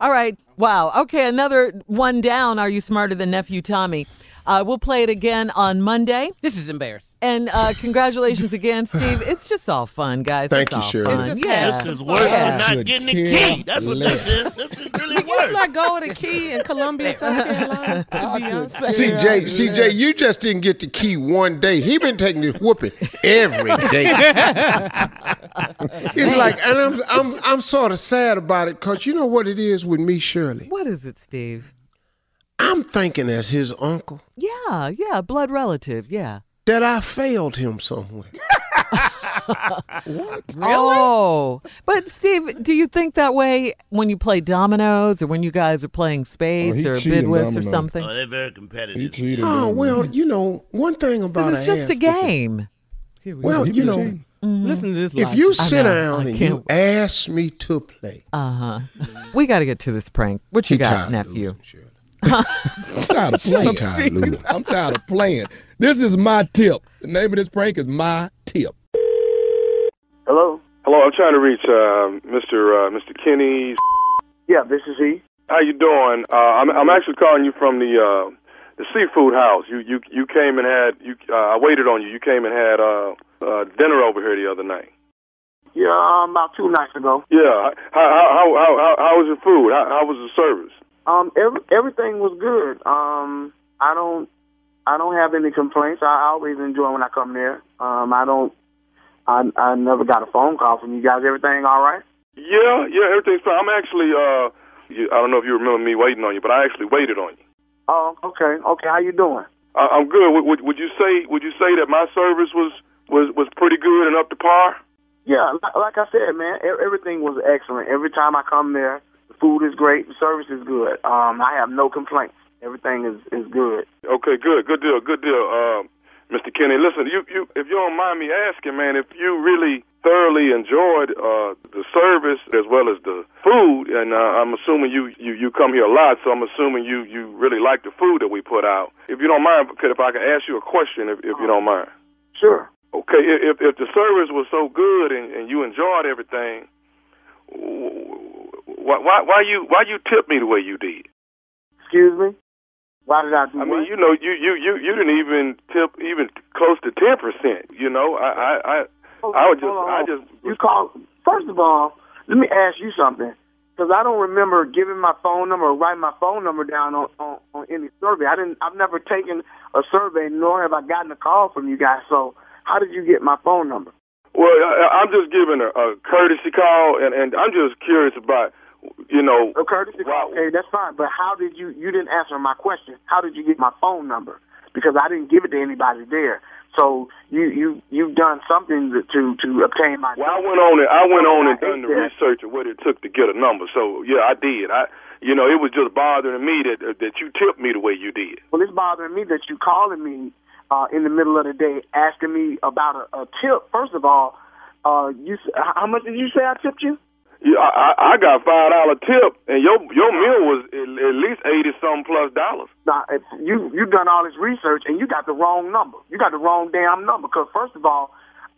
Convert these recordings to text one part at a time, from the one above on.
All right. Wow. Okay, another one down. Are you smarter than nephew Tommy? Uh, we'll play it again on Monday. This is embarrassing. And uh, congratulations again, Steve. It's just all fun, guys. Thank it's you, all Shirley. It's yeah. This is worse Yeah. than not Could getting the key. That's what this is. This is really You worse. not go with a key in Columbia, South Carolina to Beyonce. CJ, CJ, you just didn't get the key one day. He been taking this whooping every day. it's like, and I'm, I'm, I'm sort of sad about it because you know what it is with me, Shirley. What is it, Steve? I'm thinking as his uncle Yeah, yeah, blood relative. Yeah. That I failed him somewhere. What? Really? Oh, but Steve, do you think that way when you play dominoes or when you guys are playing spades Oh, or cheated bid whist or something? Oh, they're very He competitive. cheated. Oh on well, you know one thing about This is just a game. whooping- Well, He you been know, cheating. Listen to this. if logic. you sit know, down and you ask me to play, Uh huh. We got to get to this prank. What you he got, nephew? losing, Shirley. I'm tired of playing. I'm tired of. I'm tired of playing. This is my tip. The name of this prank is my tip. Hello? Hello, I'm trying to reach uh, Mr. Uh, Mr. Kenny. Yeah, this is he. How you doing? Uh, I'm I'm actually calling you from the uh, the seafood house. You you you came and had you. Uh, I waited on you. You came and had uh, uh, dinner over here the other night. Yeah, um, about two nights ago. Yeah. How how how how, how, how was your food? How, how was the service? Um, every, everything was good. Um, I don't, I don't have any complaints. I always enjoy when I come there. Um, I don't, I, I never got a phone call from you guys. Everything all right? Yeah, yeah. Everything's fine. I'm actually. Uh, you, I don't know if you remember me waiting on you, but I actually waited on you. Oh, okay, okay. How you doing? I, I'm good. Would, would would you say would you say that my service was was was pretty good and up to par? Yeah, like, like I said, man, everything was excellent. Every time I come there, the food is great, the service is good. Um, I have no complaints. Everything is is good. Okay, good, good deal, good deal, um, Mr. Kenny. Listen, you, you, if you don't mind me asking, man, if you really thoroughly enjoyed uh, the service as well as the food, and uh, I'm assuming you, you, you come here a lot, so I'm assuming you, you really like the food that we put out. If you don't mind, could if I could ask you a question, if, if you don't mind. Sure. Okay, if if the service was so good and, and you enjoyed everything, why why why you why you tip me the way you did? Excuse me. Why did I do I what? mean, you know, you you you you didn't even tip even close to ten percent. You know, I I I, oh, I would just on, I just You call. First of all, let me ask you something, because I don't remember giving my phone number or writing my phone number down on, on on any survey. I didn't. I've never taken a survey, nor have I gotten a call from you guys. So, how did you get my phone number? well, I, I'm just giving a, a courtesy call, and and I'm just curious about, you know, Wow. call. Okay, that's fine. But how did you? You didn't answer my question. How did you get my phone number? Because I didn't give it to anybody there. So you you you've done something to to, obtain my. well, I went on and I went on and done the that. research of what it took to get a number. So yeah, I did. I you know, it was just bothering me that that you tipped me the way you did. Well, it's bothering me that you calling me uh, in the middle of the day asking me about a, a tip. First of all, uh, you how much did you say I tipped you? Yeah, I, I I got five dollar tip, and your your meal was at, at least eighty something plus dollars. Now, if you you done all this research and you got the wrong number. You got the wrong damn number. Because first of all,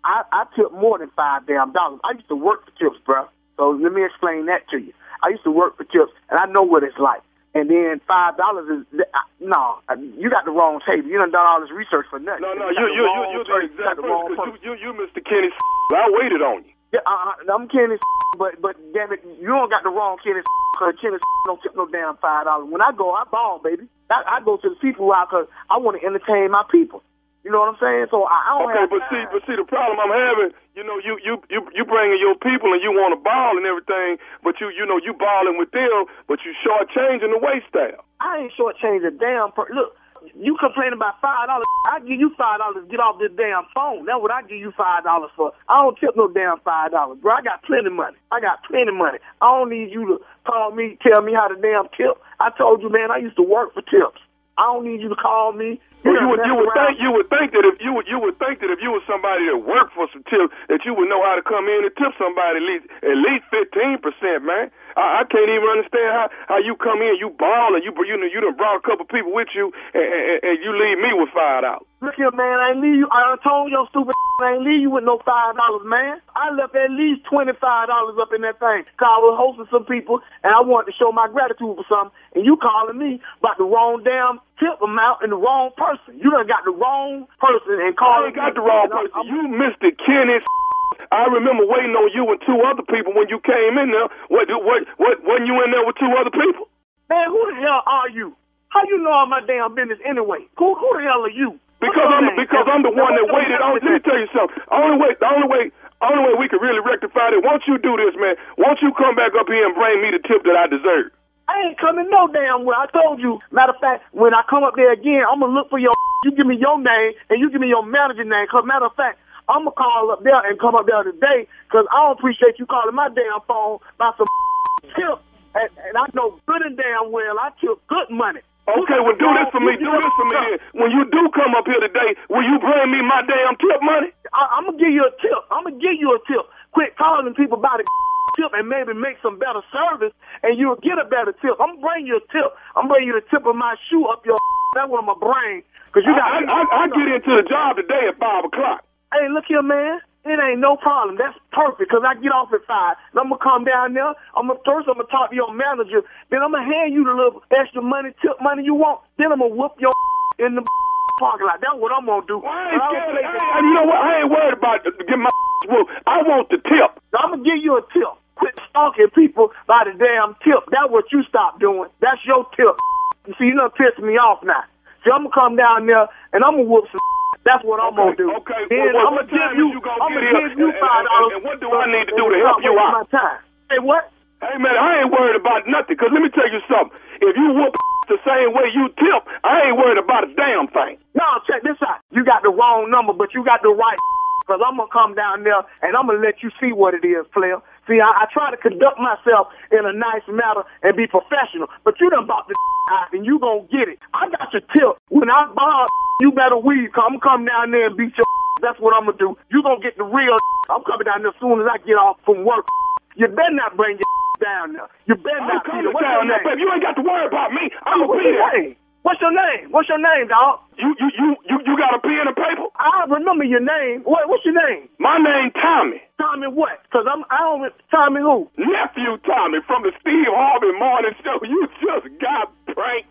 I I tip more than five damn dollars. I used to work for tips, bruh. So let me explain that to you. I used to work for tips, and I know what it's like. And then five dollars is uh, no, uh, you got the wrong table. You done done all this research for nothing. No, no, you you you you the person. exact got the wrong person. 'cause person. You you you Mr. Kenny. I waited on you. Yeah, uh, I'm Kenny, but but damn it, you don't got the wrong kid. Cause Kenny don't tip no damn five dollars. When I go, I ball, baby. I, I go to the seafood house because I want to entertain my people. You know what I'm saying? So I, I don't Okay, have but see, but see, the problem I'm having, you know, you you you you bringing your people and you want to ball and everything, but you you know you balling with them, but you shortchanging the waist style. I ain't shortchanged a damn per- look. You complain about five dollars? I give you five dollars get off this damn phone. That's what I give you five dollars for. I don't tip no damn five dollars, bro. I got plenty of money. I got plenty of money. I don't need you to call me, tell me how to damn tip. I told you, man. I used to work for tips. I don't need you to call me. Well, you would you would around. think you would think that if you would you would think that if you were somebody that worked for some tips that you would know how to come in and tip somebody at least at least fifteen percent, man. I, I can't even understand how how you come in, you ball, and you you know you done brought a couple people with you, and, and, and you leave me with five dollars. Look here, man. I ain't leave you. I told your stupid. I ain't leave you with no five dollars, man. I left at least twenty five dollars up in that thing. Cause I was hosting some people, and I wanted to show my gratitude for something. And you calling me about the wrong damn tip amount and the wrong person. You done got the wrong person and I calling. ain't got the wrong person. You missed Mr. Kenneth. I remember waiting on you and two other people when you came in there. What what what? When you in there with two other people? Man, who the hell are you? How you know all my damn business anyway? Who, who the hell are you? Because I'm because I'm the one that waited on. Let me tell you something. Only way, the only way, only way we can really rectify it. Once you do this, man. Once you come back up here and bring me the tip that I deserve. I ain't coming no damn well. I told you. Matter of fact, when I come up there again, I'm gonna look for your. You give me your name and you give me your manager name. Cause matter of fact, I'm gonna call up there and come up there today. Cause I don't appreciate you calling my damn phone about some tip. And, and I know good and damn well I took good money. Okay, well do this for me. Do this for me. When you do come up here today, will you bring me my damn tip money? I, I'm gonna give you a tip. I'm gonna give you a tip. Quit calling people about the tip and maybe make some better service, and you'll get a better tip. I'm gonna bring you a tip. I'm bringing you the tip of my shoe up your. That's what I'm gonna. Cause you got. I, I, I get into the job today at five o'clock. Hey, look here, man. It ain't no problem. That's perfect because I get off at five. And I'm gonna come down there. I'm gonna first I'm gonna talk to your manager. Then I'm gonna hand you the little extra money, tip money you want. Then I'm gonna whoop your in the parking lot. That's what I'm gonna do. Well, I ain't I don't scared. play I that- you know what? I ain't worried about getting my whooped. I want the tip. I'm gonna give you a tip. Quit stalking people by the damn tip. That's what you stop doing. That's your tip. You see, you done pissed me off now. See, I'm gonna come down there and I'm gonna whoop some. That's what I'm gonna do. Okay. Then well, I'm gonna give you. you gonna I'm gonna give you And- five and- dollars. And what do I need to do to help you out? My time. Hey, what? Hey man, I ain't worried about nothing. Cause let me tell you something. If you whoop the same way you tip, I ain't worried about a damn thing. No, check this out. You got the wrong number, but you got the right. Cause I'm gonna come down there and I'm gonna let you see what it is, player. See, I, I try to conduct myself in a nice manner and be professional, but you done bought the out and you gonna get it. I got your tip. When I buy, you better weave. Come, come down there and beat your. That's what I'm gonna do. You gonna get the real. I'm coming down there as soon as I get off from work. You better not bring your down there. You better I'm not. be coming there. What's your down there, baby. You ain't got to worry about me. I'm gonna be there. What's your name? What's your name, dog? You you you you you got a pen and paper? I remember your name. What, what's your name? My name Tommy. Tommy what? Cause I'm I don't Tommy who? Nephew Tommy from the Steve Harvey Morning Show. You just got pranked.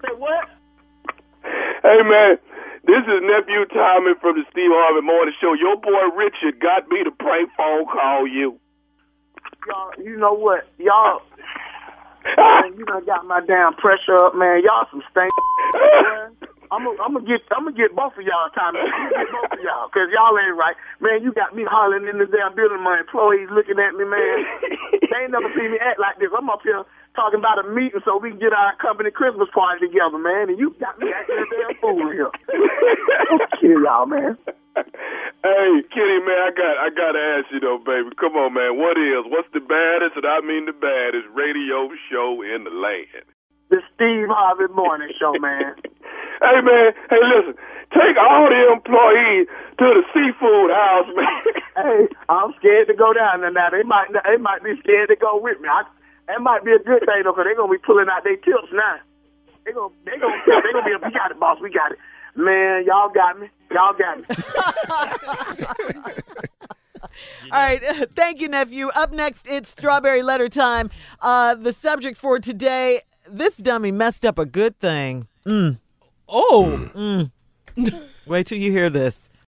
Say what? Hey man, this is nephew Tommy from the Steve Harvey Morning Show. Your boy Richard got me to prank phone call you. Y'all, you know what? Y'all, man, you got my damn pressure up, man. Y'all some stank. I'm gonna, get, I'm gonna get both of y'all, Tommy. I'm gonna get both of y'all, cause y'all ain't right, man. You got me hollering in the damn building. My employees looking at me, man. They ain't never seen me act like this. I'm up here talking about a meeting so we can get our company Christmas party together, man. And you got me acting a damn fool here. Kill y'all, man. hey, Kenny man, I got I gotta ask you though, baby. Come on, man. What is what's the baddest, and I mean the baddest radio show in the land? The Steve Harvey Morning Show, man. Hey man, hey listen, take all the employees to the seafood house, man. hey, I'm scared to go down there now. They might, they might be scared to go with me. I, that might be a good thing though, cause they're gonna be pulling out their tips now. They gonna, they gonna, they gonna be. Up We got it, boss. We got it. Man, y'all got me. Y'all got me. All right. Thank you, nephew. Up next, it's strawberry letter time. Uh, the subject for today this dummy messed up a good thing. Mm. Oh, Wait till you hear this.